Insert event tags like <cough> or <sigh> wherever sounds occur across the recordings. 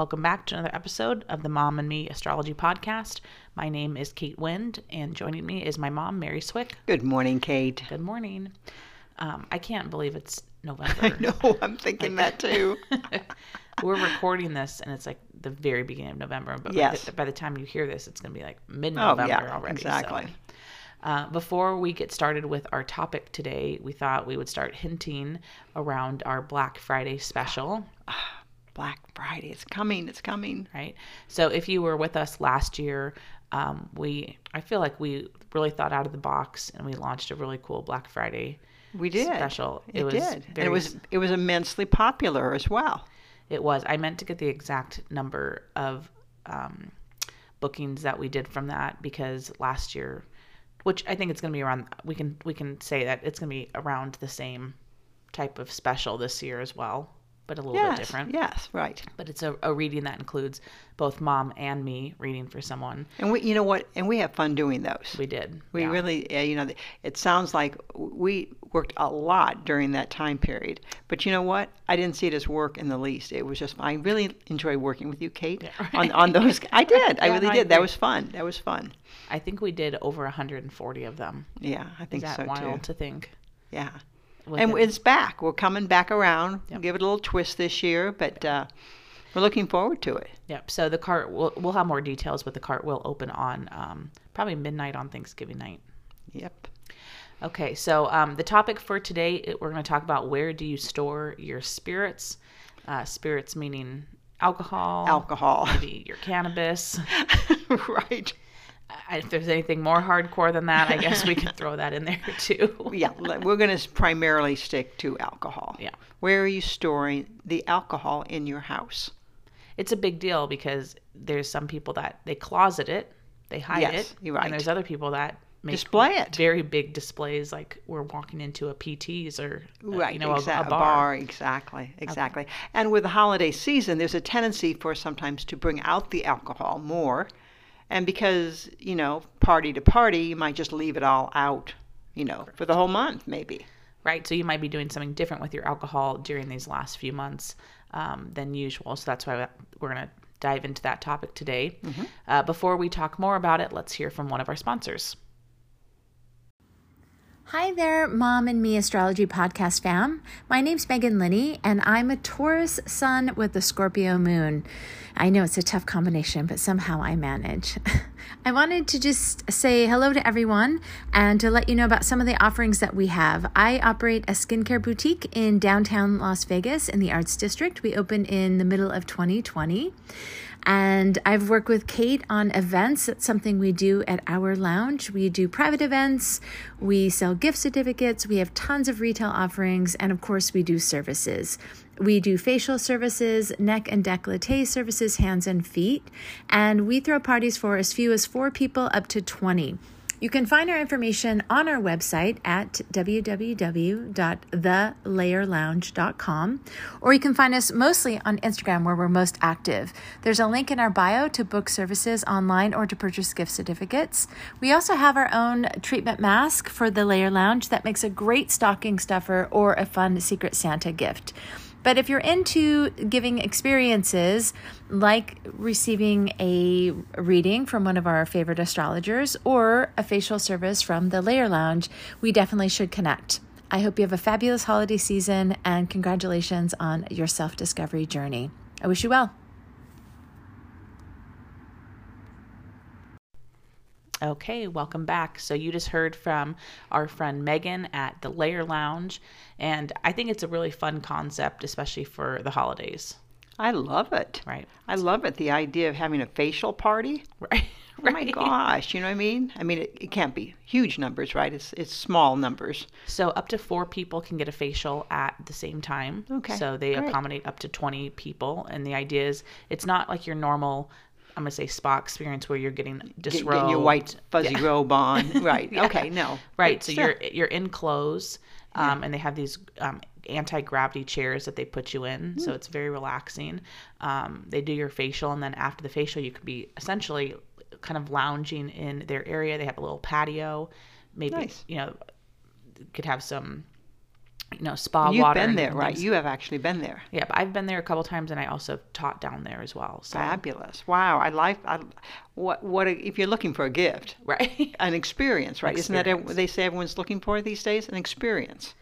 Welcome back to another episode of the Mom and Me Astrology Podcast. My name is Kate Wind, and joining me is my mom, Mary Swick. Good morning, Kate. Good morning. Um, I can't believe it's <laughs> November. I know, I'm thinking that too. <laughs> We're recording this, and it's like the very beginning of November. But Yes. by, the, by the time you hear this, it's going to be like mid November Oh, yeah, already. exactly. so. Uh, before we get started with our topic today, we thought we would start hinting around our Black Friday special. Black Friday, it's coming, it's coming. right? So if you were with us last year, um, we I feel like we really thought out of the box and we launched a really cool Black Friday We did. special. It, was did. Very- it was it was immensely popular as well. It was. I meant to get the exact number of um, bookings that we did from that because last year, which I think it's going to be around. We can we can say that it's going to be around the same type of special this year as well, but a little yes, bit different. Yes, right. But it's a, a reading that includes both mom and me reading for someone. And we, you know what? And we have fun doing those. We did. We yeah. really, uh, you know, it sounds like we worked a lot during that time period. But you know what? I didn't see it as work in the least. It was just, I really enjoy working with you, Kate, Yeah, on, on those. I did. I <laughs> really no, I did. That was fun. That was fun. I think we did over 140 of them. Yeah, I Is think that so wild too. to think? Yeah. And it. it's back. We're coming back around. Yep. Give it a little twist this year, but uh, we're looking forward to it. Yep. So the cart, we'll, we'll have more details, but the cart will open on um, probably midnight on Thanksgiving night. Yep. Okay. So um, the topic for today, we're going to talk about where do you store your spirits? Uh, spirits meaning alcohol, Alcohol. maybe your cannabis. <laughs> right. If there's anything more hardcore than that, I guess we could throw that in there <laughs> too. Yeah, we're going to primarily stick to alcohol. Yeah. Where are you storing the alcohol in your house? It's a big deal because there's some people that they closet it, they hide Yes, it, you're right. and there's other people that make Display it. very big displays, like we're walking into a PT's or uh, Right, you know, a, exa- a bar. Exactly, exactly. And with the holiday season, there's a tendency for sometimes to bring out the alcohol more. And because, you know, party to party, you might just leave it all out, you know, for the whole month, maybe. right? So you might be doing something different with your alcohol during these last few months um, than usual. So that's why we're going to dive into that topic today. Mm-hmm. Uh, before we talk more about it, let's hear from one of our sponsors. Hi there, Mom and Me Astrology Podcast fam. My name's Megan Linney, and I'm a Taurus sun with the Scorpio moon. I know it's a tough combination, but somehow I manage. <laughs> I wanted to just say hello to everyone and to let you know about some of the offerings that we have. I operate a skincare boutique in downtown Las Vegas in the Arts District. We opened in the middle of 2020. And I've worked with Kate on events. That's something we do at our lounge. We do private events, we sell gift certificates, we have tons of retail offerings, and of course, we do services. We do facial services, neck and décolleté services, hands and feet, and we throw parties for as few as four people up to 20. You can find our information on our website at www.thelayerlounge.com, or you can find us mostly on Instagram where we're most active. There's a link in our bio to book services online or to purchase gift certificates. We also have our own treatment mask for the Layer Lounge that makes a great stocking stuffer or a fun Secret Santa gift. But if you're into giving experiences like receiving a reading from one of our favorite astrologers or a facial service from the Layer Lounge, we definitely should connect. I hope you have a fabulous holiday season and congratulations on your self discovery journey. I wish you well. Okay, welcome back. So you just heard from our friend Megan at the Layer Lounge, and I think it's a really fun concept, especially for the holidays. I love it. Right. I love it. The idea of having a facial party. <laughs> Right. Oh my gosh, you know what I mean? I mean, it, it can't be huge numbers, right? It's it's small numbers. So up to four people can get a facial at the same time. Okay, So they great. accommodate up to 20 people. And the idea is it's not like your normal, I'm going to say spa experience where you're getting disrobed. getting your white fuzzy Yeah. robe on, <laughs> right? Yeah. Okay, no, Right. So you're you're in clothes, um, and they have these um, anti gravity chairs that they put you in. Hmm. So it's very relaxing. Um, they do your facial, and then after the facial, you could be essentially kind of lounging in their area. They have a little patio. Maybe Nice. you know could have some you know spa You've water. been there, right? You have actually been there. Yeah, but I've been there a couple times, and I also taught down there as well. So Fabulous! Wow, I like. I, what what a, if you're looking for a gift, <laughs> right, an experience, right? Isn't that Experience. they say everyone's looking for these days? An experience.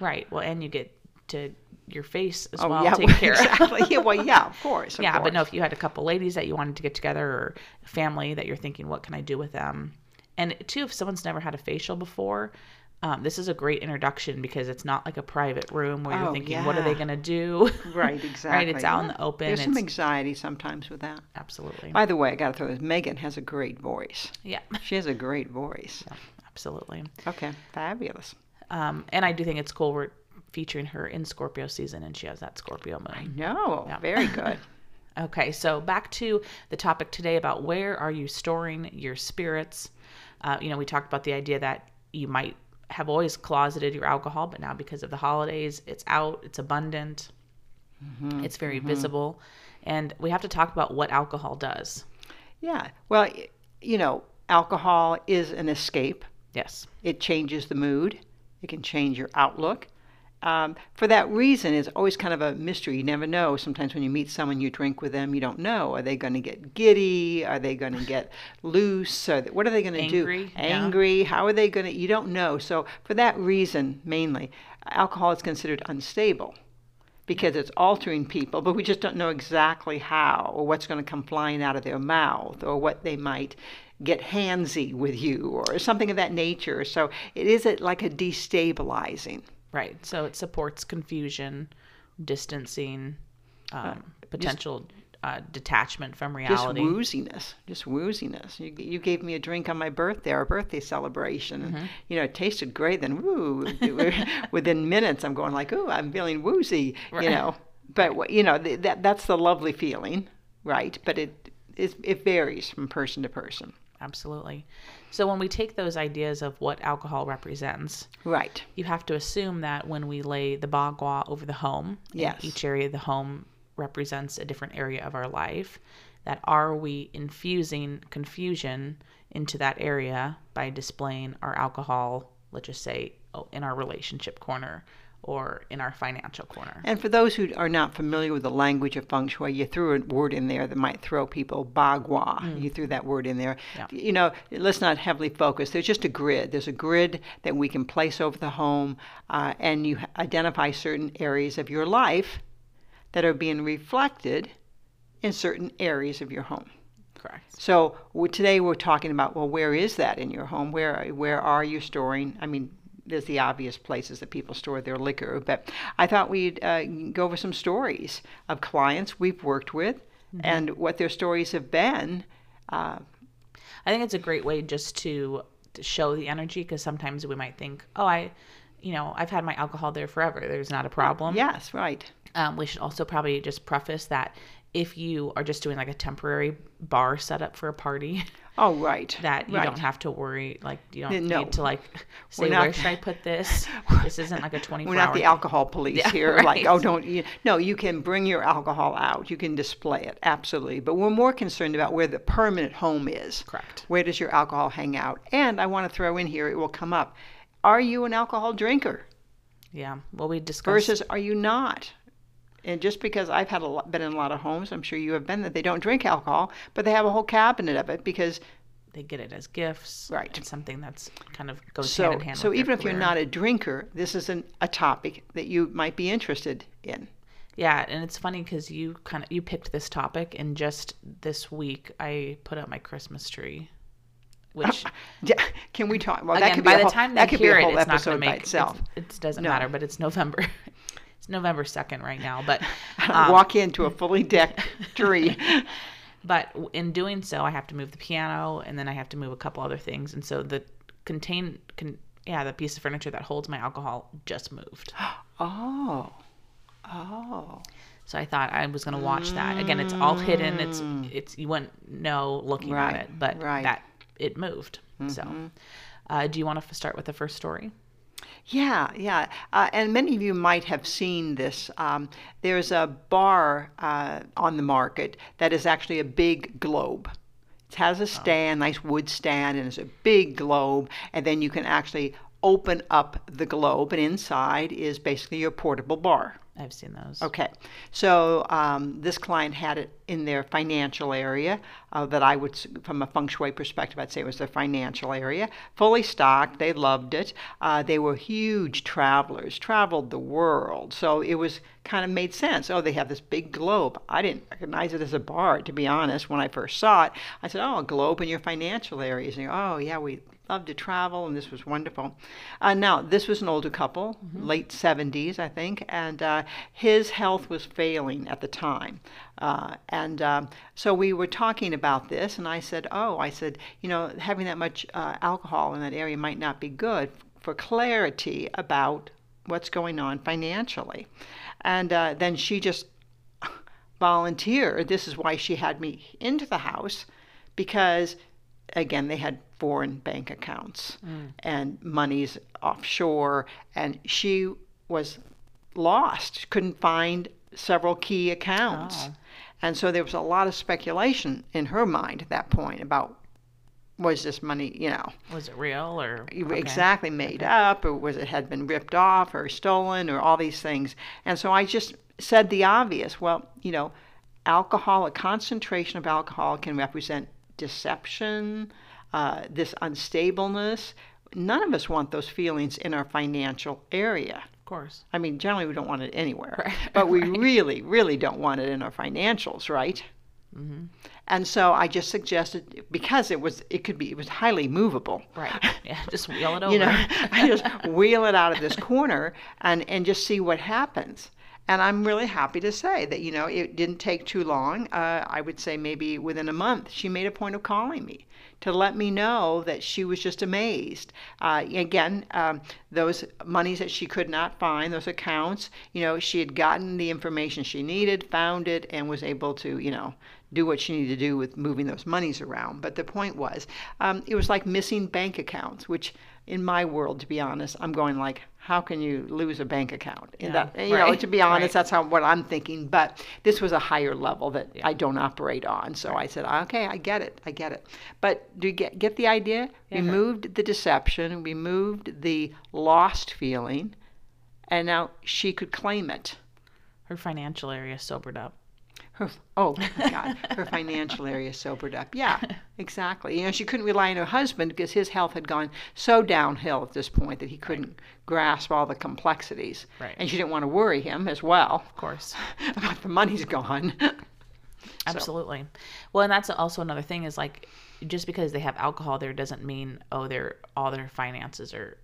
right. Well, and you get to your face as Oh well yeah, taken <laughs> care of. exactly. yeah, well, yeah, of course. Of <laughs> yeah, but no, if you had a couple ladies that you wanted to get together or family that you're thinking, what can I do with them? And two, if someone's never had a facial before, um, this is a great introduction because it's not like a private room where you're Oh, thinking, what are they going to do? <laughs> Right, exactly. right, it's out in the open. There's it's, some anxiety sometimes with that. absolutely. By the way, I got to throw this. Megan has a great voice. Yeah, <laughs> She has a great voice. absolutely. Okay, fabulous. Um, and I do think it's cool. We're featuring her in Scorpio season, and she has that Scorpio moon. No, Yeah. very <laughs> good. Okay, so back to the topic today about where are you storing your spirits? Uh, you know, we talked about the idea that you might have always closeted your alcohol, but now because of the holidays, it's out, it's abundant, mm-hmm. it's very mm-hmm. visible, and we have to talk about what alcohol does. yeah. Well, you know, alcohol is an escape. Yes, It changes the mood. It can change your outlook. Um, for that reason, it's always kind of a mystery. You never know. Sometimes when you meet someone, you drink with them, you don't know. Are they going to get giddy? Are they going <laughs> to get loose? Are they, what are they going to do? Angry, yeah. Angry? How are they going to? You don't know. So for that reason, mainly, alcohol is considered unstable because it's altering people, but we just don't know exactly how or what's going to come flying out of their mouth or what they might get handsy with you or something of that nature. So it is like a destabilizing. Right. So it supports confusion, distancing, um, potential uh, detachment from Just reality. wooziness, just wooziness. You, you gave me a drink on my birthday, our birthday celebration, and you know it tasted great. Then woo, <laughs> within minutes, I'm going like, ooh, I'm feeling woozy, Right. you know. But you know th- that that's the lovely feeling, right? But it it, it varies from person to person, Absolutely. So when we take those ideas of what alcohol represents, right? you have to assume that when we lay the bagua over the home, Yes. each area of the home represents a different area of our life, that are we infusing confusion into that area by displaying our alcohol, let's just say, oh, in our relationship corner or in our financial corner? And for those who are not familiar with the language of feng shui, you threw a word in there that might throw people. Bagua. You threw that word in there. Yeah. You know, let's not heavily focus. There's just a grid. There's a grid that we can place over the home, uh, and you identify certain areas of your life that are being reflected in certain areas of your home. Correct. So today we're talking about well, where is that in your home? Where where are you storing? I mean, there's the obvious places that people store their liquor, but I thought we'd uh, go over some stories of clients we've worked with and what their stories have been. Uh, I think it's a great way just to, to show the energy because sometimes we might think, oh, I, you know, I've had my alcohol there forever. There's not a problem. yes, right. Um, we should also probably just preface that if you are just doing like a temporary bar setup for a party, <laughs> Oh, right. that you right. don't have to worry. Like you don't No. need to like say not- where should I put this. <laughs> This isn't like a twenty. We're not the alcohol police Yeah, here. right. Like, oh, don't you? No, you can bring your alcohol out. You can display it, absolutely. But we're more concerned about where the permanent home is. Correct. Where does your alcohol hang out? And I want to throw in here, it will come up. Are you an alcohol drinker Yeah. Well, we discussed. versus are you not? And just because I've had a lot, been in a lot of homes, I'm sure you have been that they don't drink alcohol, but they have a whole cabinet of it because they get it as gifts. Right. It's something that's kind of goes so hand in hand. so even if you're not a drinker, this is an, a topic that you might be interested in. Yeah, and it's funny because you kind of you picked this topic, and just this week I put up my Christmas tree, which <laughs> Yeah, Can we talk? Well, that could be by a the whole, time that could hear be a it, whole it's not episode going to by make itself. It, it doesn't No. matter, but it's November. <laughs> It's November 2nd right now, but <laughs> um, Walk into a fully decked <laughs> tree. but in doing so, I have to move the piano and then I have to move a couple other things. And so the contain, con, yeah, the piece of furniture that holds my alcohol just moved. <gasps> Oh. Oh. So I thought I was going to watch that. Again, it's all hidden. It's it's you wouldn't know looking Mm. Right, at it, but right. Mm-hmm. that it moved. So, uh, do you want to f- start with the first story? Yeah, yeah. Uh, and many of you might have seen this. Um, there's a bar uh, on the market that is actually a big globe. It has a stand, nice wood stand, and it's a big globe. And then you can actually open up the globe, and inside is basically your portable bar. I've seen those. Okay, so um, this client had it in their financial area uh, that I would, from a feng shui perspective, I'd say it was their financial area. Fully stocked, they loved it. Uh, they were huge travelers, traveled the world, so it was kind of made sense. Oh, they have this big globe. I didn't recognize it as a bar, to be honest, when I first saw it. I said, "Oh, a globe in your financial areas." And "Oh, yeah, we love to travel, and this was wonderful. Uh, now, this was an older couple, late 70s, I think, and uh, his health was failing at the time. Uh, and um, so we were talking about this, and I said, Oh, I said, you know, having that much uh, alcohol in that area might not be good for clarity about what's going on financially. And uh, then she just volunteered. This is why she had me into the house because again they had foreign bank accounts and monies offshore and she was lost couldn't find several key accounts. Oh. and so there was a lot of speculation in her mind at that point about was this money you know Was it real or okay. exactly made up or was it had been ripped off or stolen or all these things? And so i just said the obvious well you know alcohol a concentration of alcohol can represent deception uh, this unstableness. None of us want those feelings in our financial area course. i mean generally we don't want it anywhere <laughs> Right, but we really really don't want it in our financials right Mm-hmm. and so i just suggested because it was it could be it was highly movable Right. Yeah. <laughs> Just wheel it over. you know, <laughs> I just wheel it out of this corner and and just see what happens. And I'm really happy to say that you know it didn't take too long. Uh, I would say maybe within a month, she made a point of calling me to let me know that she was just amazed. Uh, again, um, those monies that she could not find, those accounts, you know, she had gotten the information she needed, found it, and was able to, you know, do what she needed to do with moving those monies around. But the point was, um, it was like missing bank accounts, which in my world, to be honest, I'm going like, how can you lose a bank account? Yeah, that, you know, to be honest, right. that's how what I'm thinking. But this was a higher level that I don't operate on. So I said, okay, I get it, I get it. But do you get get the idea? Yeah. Removed the deception, removed the lost feeling, and now she could claim it. Her financial area sobered up. Her, oh my God, her financial area sobered up. Yeah, <laughs> exactly. You know, she couldn't rely on her husband because his health had gone so downhill at this point that he couldn't grasp all the complexities. Right. And she didn't want to worry him as well Of course. <laughs> about the money's gone. <laughs> Absolutely. Well, and that's also another thing is like just because they have alcohol there doesn't mean oh their all their finances are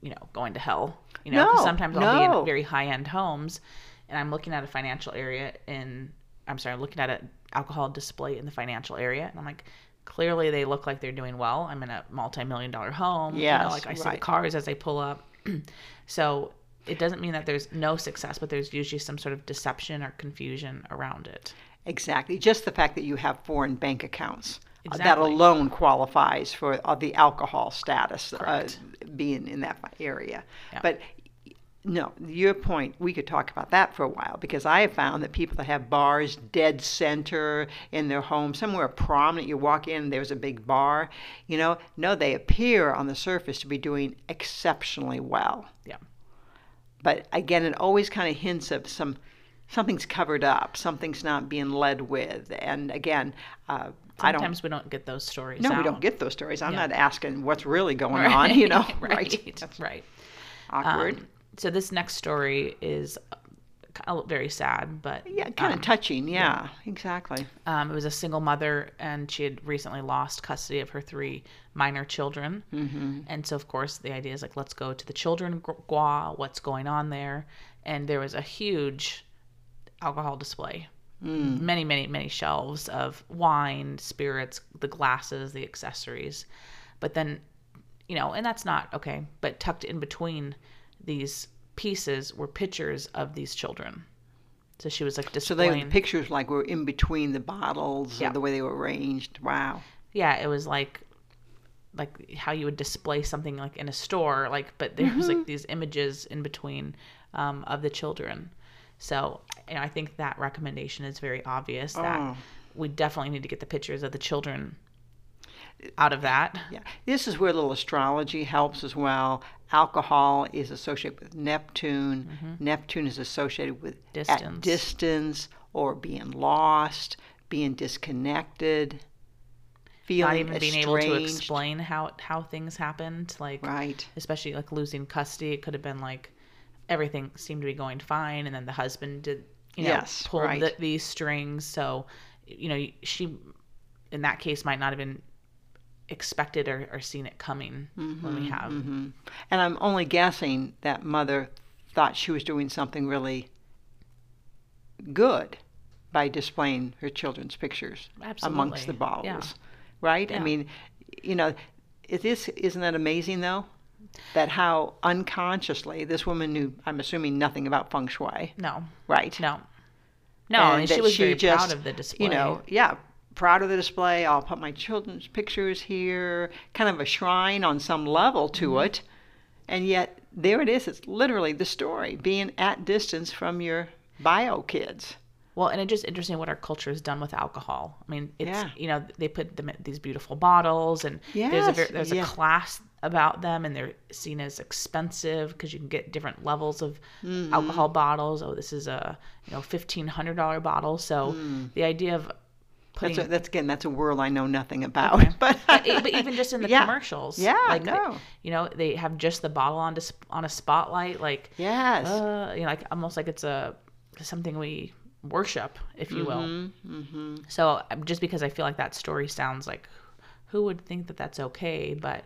you know going to hell. You know No, sometimes I'll be in very high end homes and I'm looking at a financial area in I'm sorry, I'm looking at an alcohol display in the financial area and I'm like clearly they look like they're doing well. I'm in a multi-million dollar home. you know, like I see the cars as they pull up. <clears throat> so it doesn't mean that there's no success, but there's usually some sort of deception or confusion around it. exactly. Just the fact that you have foreign bank accounts. That Exactly. alone qualifies for uh, the alcohol status uh, Correct. being in that area. Yeah. But no, your point, we could talk about that for a while because I have found that people that have bars dead center in their home, somewhere prominent, you walk in, there's a big bar, you know, no, they appear on the surface to be doing exceptionally well. Yeah. But again, it always kind of hints of some something's covered up, something's not being led with. And again, uh, Sometimes we don't get those stories. no, we don't get those stories. I'm Yeah. not asking what's really going on, you know. <laughs> right, <laughs> right. Awkward. Um, so this next story is very sad, but Yeah, kind of um, touching. Yeah, exactly. um, it was a single mother, and she had recently lost custody of her three minor children. Mm-hmm. And so, of course, the idea is like, let's go to the children gua. What's going on there? And there was a huge alcohol display. Many, many, many shelves of wine, spirits, the glasses, the accessories. But then, you know, and that's not okay. But tucked in between these pieces were pictures of these children. So she was like displaying. So they the pictures like were in between the bottles, Yeah. or the way they were arranged. Wow. yeah it was like like how you would display something like in a store like but there was Mm-hmm. like these images in between um, of the children so i think that recommendation is very obvious that Oh. we definitely need to get the pictures of the children out of that Yeah, this is where a little astrology helps as well. Alcohol is associated with Neptune. Mm-hmm. Neptune is associated with Distance. distance or being lost, being disconnected, feeling not even being able to explain how how things happened like Right. especially like losing custody it could have been like everything seemed to be going fine and then the husband did you know Yes, pulled right. the, these strings so you know she in that case might not have been expected or, or seen it coming when Mm-hmm, we have And I'm only guessing that mother thought she was doing something really good by displaying her children's pictures amongst the Absolutely, bottles. yeah. Right? I mean, you know, it is isn't that amazing though? That how unconsciously this woman knew I'm assuming nothing about feng shui. no Right. no no I And she was very just, proud of the display You know, yeah, proud of the display. I'll put my children's pictures here, kind of a shrine on some level to Mm-hmm. it. And yet, there it is. It's literally the story being at distance from your bio kids. Well, and it's just interesting what our culture has done with alcohol. I mean, it's Yeah. you know they put them these beautiful bottles, and there's a there's yeah. a class about them, and they're seen as expensive because you can get different levels of Mm-hmm. alcohol bottles. Oh, this is a you know fifteen hundred dollar bottle. So the idea of Mm. That's, a, that's again, that's a world I know nothing about. Okay. <laughs> But, but, but even just in the <laughs> Yeah. commercials, Yeah, like no. you know, they have just the bottle on dis- on a spotlight, like yes. uh, you know, like almost like it's a something we worship, if you will. Mm-hmm, So um, just because I feel like that story sounds like, who would think that that's okay? But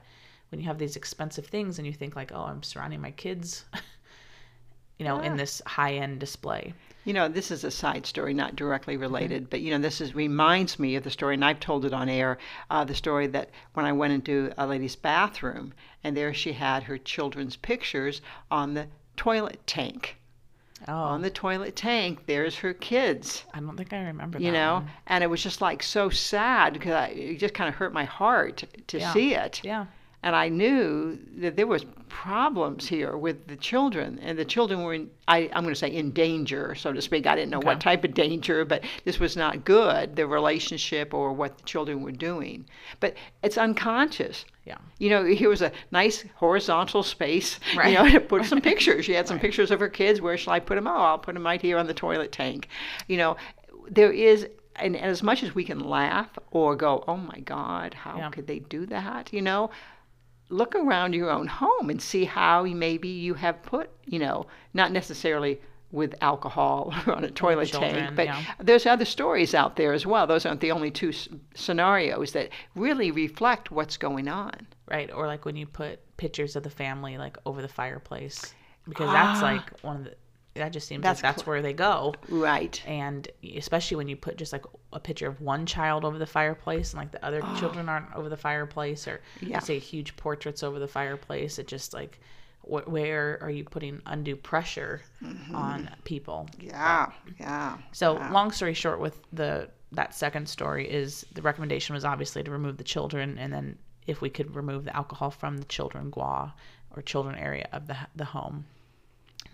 when you have these expensive things and you think like, oh, I'm surrounding my kids, <laughs> you know, in this high end display. You know, this is a side story, not directly Mm-hmm. related, but you know, this is reminds me of the story, and I've told it on air. Uh, the story that when I went into a lady's bathroom, and there she had her children's pictures on the toilet tank. Oh, On the toilet tank, there's her kids. I don't think I remember. You know, one. and it was just like so sad because I, it just kind of hurt my heart to Yeah. see it Yeah. And I knew that there was problems here with the children, and the children were, in, I, I'm going to say, in danger, so to speak. I didn't know what type of danger, but this was not good, the relationship or what the children were doing. But it's unconscious. Yeah. You know, here was a nice horizontal space, Right. you know, to put some <laughs> pictures. She had some pictures of her kids. Where shall I put them? Oh, I'll put them right here on the toilet tank. You know, there is, and as much as we can laugh or go, oh my God, how Yeah. could they do that? You know, look around your own home and see how maybe you have put, you know, not necessarily with alcohol or <laughs> on a toilet children, tank, but yeah. there's other stories out there as well. Those aren't the only two s- scenarios that really reflect what's going on. Right. Or like when you put pictures of the family like over the fireplace, because that's Ah. like one of the. That just seems That's like that's cl- where they go. Right. and especially when you put just like a picture of one child over the fireplace and like the other Oh. children aren't over the fireplace or Yeah. say huge portraits over the fireplace it just like wh- where are you putting undue pressure Mm-hmm. on people Yeah. Yeah. so long story short with the that second story is the recommendation was obviously to remove the children and then if we could remove the alcohol from the children gua or children area of the the home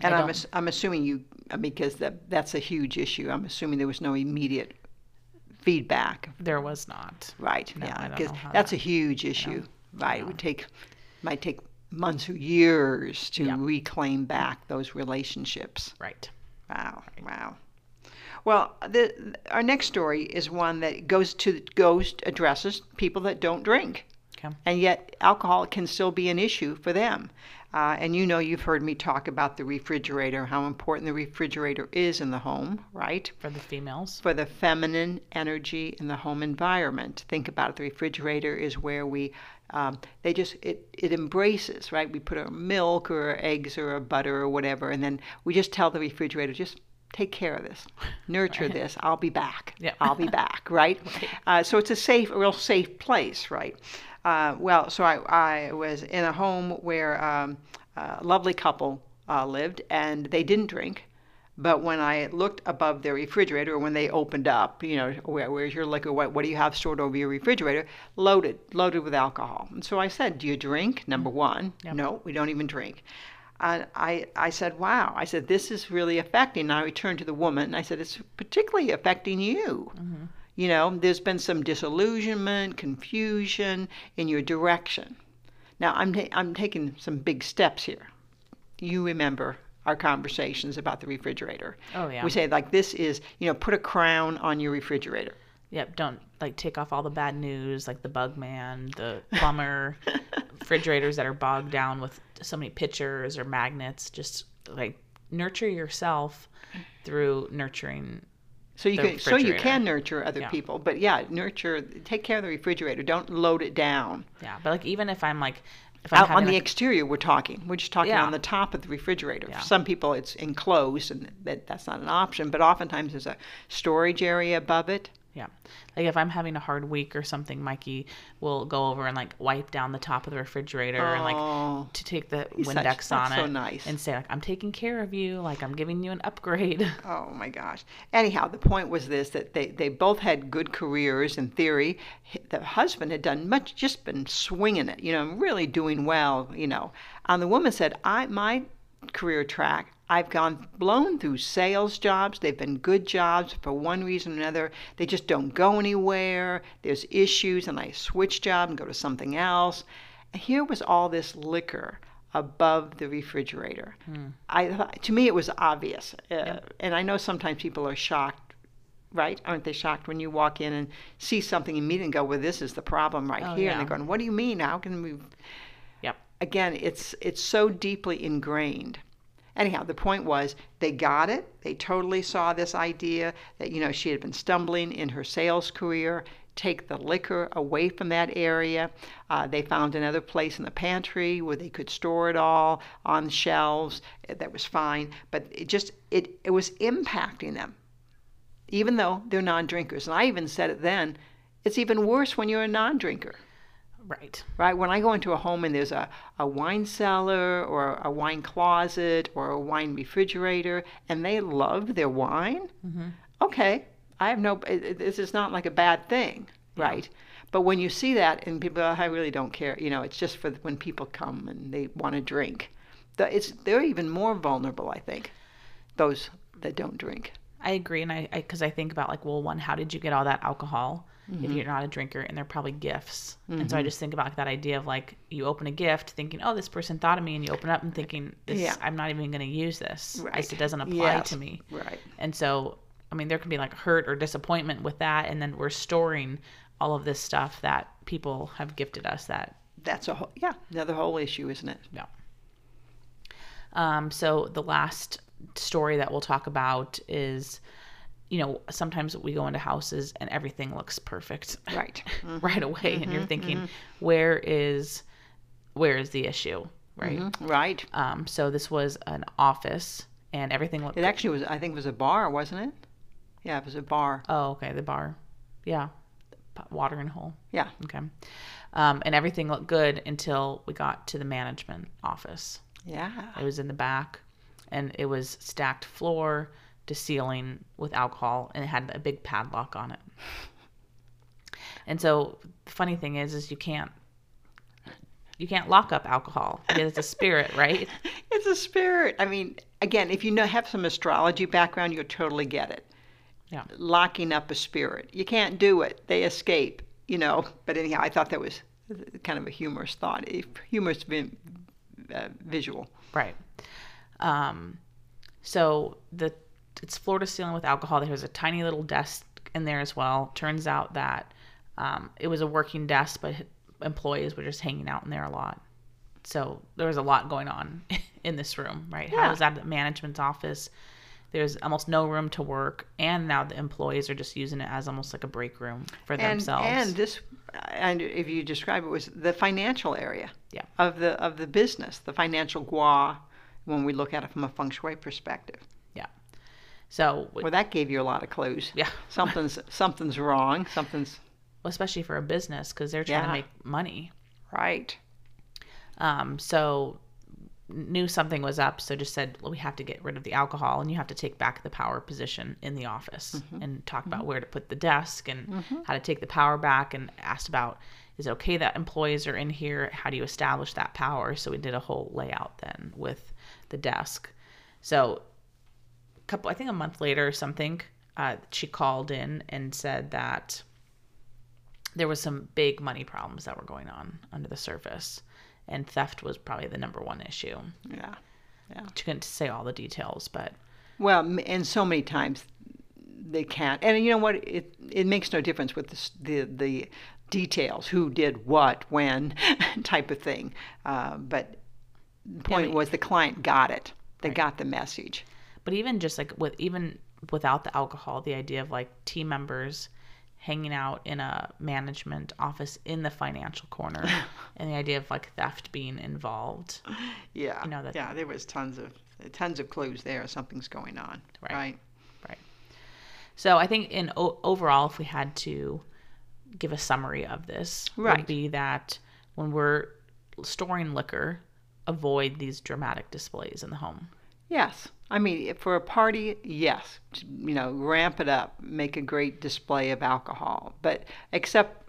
And I'm, ass- I'm assuming you, uh, because that, that's a huge issue, I'm assuming there was no immediate feedback. there was not Right. No, yeah. Because that's that- a huge issue. Right. It would take, might take months or years to Yeah. reclaim back those relationships. right Wow, wow. Well, the, our next story is one that goes to goes addresses people that don't drink. Okay. And yet, alcohol can still be an issue for them. Uh, and you know, you've heard me talk about the refrigerator, how important the refrigerator is in the home, right? For the females. For the feminine energy in the home environment. Think about it. The refrigerator is where we, um, they just, it, it embraces, right? We put our milk or our eggs or our butter or whatever, and then we just tell the refrigerator, just take care of this, <laughs> nurture this. I'll be back. Yeah. I'll be back. <laughs> Right. Uh, so it's a safe, a real safe place. Right. Uh, well, so I, I was in a home where um, a lovely couple uh, lived, and they didn't drink. But when I looked above their refrigerator, when they opened up, you know, where, where's your liquor? What, what do you have stored over your refrigerator? Loaded, loaded with alcohol. And so I said, Do you drink? Number one, Yep. no, we don't even drink. And I, I said, wow. I said, this is really affecting. And I turned to the woman and I said, it's particularly affecting you. You know, there's been some disillusionment, confusion in your direction. Now, I'm, ta- I'm taking some big steps here. You remember our conversations about the refrigerator. Oh, yeah. We say, like, this is, you know, put a crown on your refrigerator. Yep. Don't like take off all the bad news, like the bug man, the plumber, <laughs> refrigerators that are bogged down with so many pictures or magnets. Just like nurture yourself through nurturing. So you can, so you can nurture other Yeah. people, but yeah, nurture. Take care of the refrigerator. Don't load it down. Yeah. But like even if I'm like, if I'm Out on the exterior, we're talking. We're just talking Yeah. on the top of the refrigerator. Yeah. For some people, it's enclosed, and that, that's not an option. But oftentimes, there's a storage area above it. Yeah. Like if I'm having a hard week or something, Mikey will go over and like wipe down the top of the refrigerator and Oh. like to take the He's such- Windex on that's it so nice. and say like I'm taking care of you, like I'm giving you an upgrade. <laughs> Oh my gosh. Anyhow, the point was this that they, they both had good careers in theory. The husband had done much, just been swinging it, you know, really doing well, you know. And the woman said, I, my career track, I've gone blown through sales jobs. They've been good jobs for one reason or another. They just don't go anywhere. There's issues, and I switch job and go to something else. And here was all this liquor above the refrigerator. I to me it was obvious, uh, and I know sometimes people are shocked, right? Aren't they shocked when you walk in and see something immediately and go, "Well, this is the problem right Oh, here," and they're going, "What do you mean? How can we?" Again, it's it's so deeply ingrained. Anyhow, the point was they got it. They totally saw this idea that you know she had been stumbling in her sales career. Take the liquor away from that area. Uh, they found another place in the pantry where they could store it all on shelves. That was fine, but it just it it was impacting them, even though they're non-drinkers. And I even said it then. It's even worse when you're a non-drinker Right. right? When I go into a home and there's a, a wine cellar or a wine closet or a wine refrigerator and they love their wine, mm-hmm. okay, I have no, this is not like a bad thing, right? But when you see that and people, "Oh, I really don't care, you know, it's just for when people come and they want to drink. It's, they're even more vulnerable, I think, those that don't drink. I agree, and I because I, think about like, well, one, how did you get all that alcohol if Mm-hmm. you're not a drinker? And they're probably gifts, and so I just think about that idea of like you open a gift thinking, oh, this person thought of me, and you open up and thinking, this, Yeah. I'm not even going to use this. Right. It doesn't apply Yes. to me. Right. And so, I mean, there can be like hurt or disappointment with that, and then we're storing all of this stuff that people have gifted us that That's a whole, yeah, another whole issue, isn't it? yeah. Um, so the last story that we'll talk about is, you know, sometimes we go into houses and everything looks perfect Right. <laughs> right away, and you're thinking, where is, where is the issue, right? Right. Um, so this was an office, and everything looked. It actually was, I think it was a bar, wasn't it? Yeah, it was a bar. oh, okay, the bar, yeah, watering hole. Yeah. Okay. Um, and everything looked good until we got to the management office. Yeah. It was in the back, and it was stacked floor to ceiling with alcohol, and it had a big padlock on it. And so the funny thing is, is you can't you can't lock up alcohol because it's a spirit, right? <laughs> It's a spirit. I mean, again, if you know have some astrology background, you'll totally get it. Yeah. Locking up a spirit. You can't do it. They escape, you know. But anyhow, I thought that was kind of a humorous thought, a humorous vi- uh, visual. Right. Um, so the it's floor to ceiling with alcohol. There's a tiny little desk in there as well. Turns out that um, it was a working desk, but employees were just hanging out in there a lot. So there was a lot going on <laughs> in this room, right? Yeah. I was at the management's office. There's almost no room to work, and now the employees are just using it as almost like a break room for and, themselves. And this, and if you describe it, was the financial area Yeah. of the of the business, the financial gua, when we look at it from a feng shui perspective. So Well, that gave you a lot of clues. yeah, <laughs> Something's something's wrong. Something's well, especially for a business because they're trying Yeah. to make money. right. Um, so knew something was up, so just said, well, we have to get rid of the alcohol and you have to take back the power position in the office mm-hmm. and talk mm-hmm. about where to put the desk and mm-hmm. how to take the power back and asked about is it okay that employees are in here? How do you establish that power? So we did a whole layout then with the desk. So couple I think a month later or something, uh, she called in and said that there was some big money problems that were going on under the surface and theft was probably the number one issue Yeah. yeah. she couldn't say all the details but Well, and so many times they can't. And you know what? It it makes no difference with the the, the details, who did what, when, <laughs> type of thing. Uh, but the point but- was the client got it. They Right. got the message. But even just like with even without the alcohol the idea of like team members hanging out in a management office in the financial corner <laughs> and the idea of like theft being involved Yeah. You know, that- yeah, there was tons of tons of clues there. Something's going on. Right. right? right so i think in o- overall if we had to give a summary of this Right. would be that when we're storing liquor avoid these dramatic displays in the home Yes. I mean, for a party, yes. You know, ramp it up, make a great display of alcohol. But except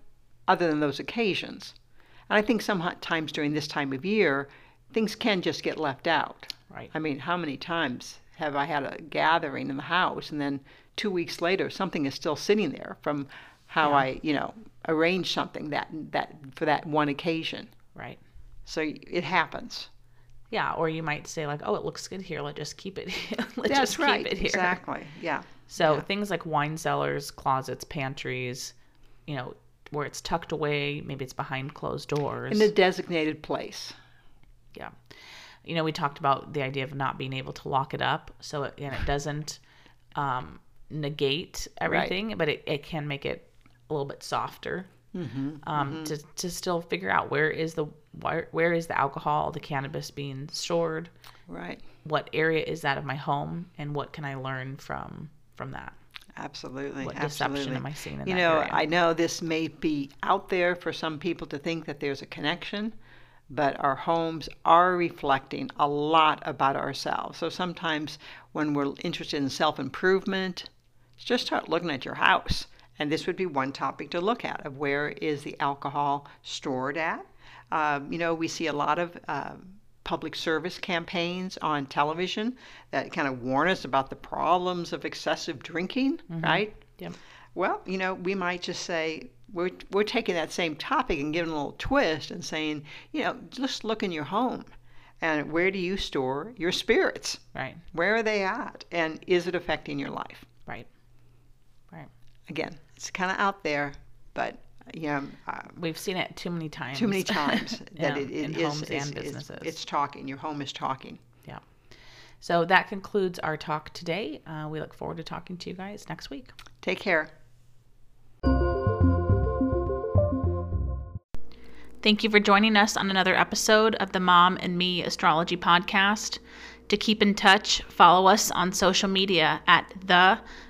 other than those occasions. And I think sometimes during this time of year, things can just get left out. right I mean, how many times have I had a gathering in the house and then two weeks later something is still sitting there from how I, you know, arranged something that that for that one occasion. right So it happens. Yeah, or you might say like, "Oh, it looks good here. Let's just keep it. <laughs> Here. Let's That's just right. keep it here." Exactly. Yeah. So Yeah. things like wine cellars, closets, pantries, you know, where it's tucked away, maybe it's behind closed doors. In a designated place. yeah, you know, we talked about the idea of not being able to lock it up, so it, and it doesn't um, negate everything, but it, it can make it a little bit softer. Mm-hmm. um, to to still figure out where is the where, where is the alcohol, the cannabis being stored, Right. what area is that of my home and what can I learn from from that? Absolutely. What absolutely. deception am I seeing in you that know, area? I know this may be out there for some people to think that there's a connection, but our homes are reflecting a lot about ourselves. So sometimes when we're interested in self improvement, just start looking at your house. And this would be one topic to look at of where is the alcohol stored at. Um, you know, we see a lot of um, public service campaigns on television that kind of warn us about the problems of excessive drinking, right? Yep. Well, you know, we might just say we're we're taking that same topic and giving a little twist and saying, you know, just look in your home, and where do you store your spirits? Right. Where are they at, and is it affecting your life? Right. Right. Again, it's kind of out there, but you know, uh, We've seen it too many times. too many <laughs> times that Yeah, it, it in is- homes is- and is- businesses. it's talking. Your home is talking. yeah. So that concludes our talk today. Uh, we look forward to talking to you guys next week. Take care. Thank you for joining us on another episode of the Mom and Me Astrology Podcast. To keep in touch, follow us on social media at the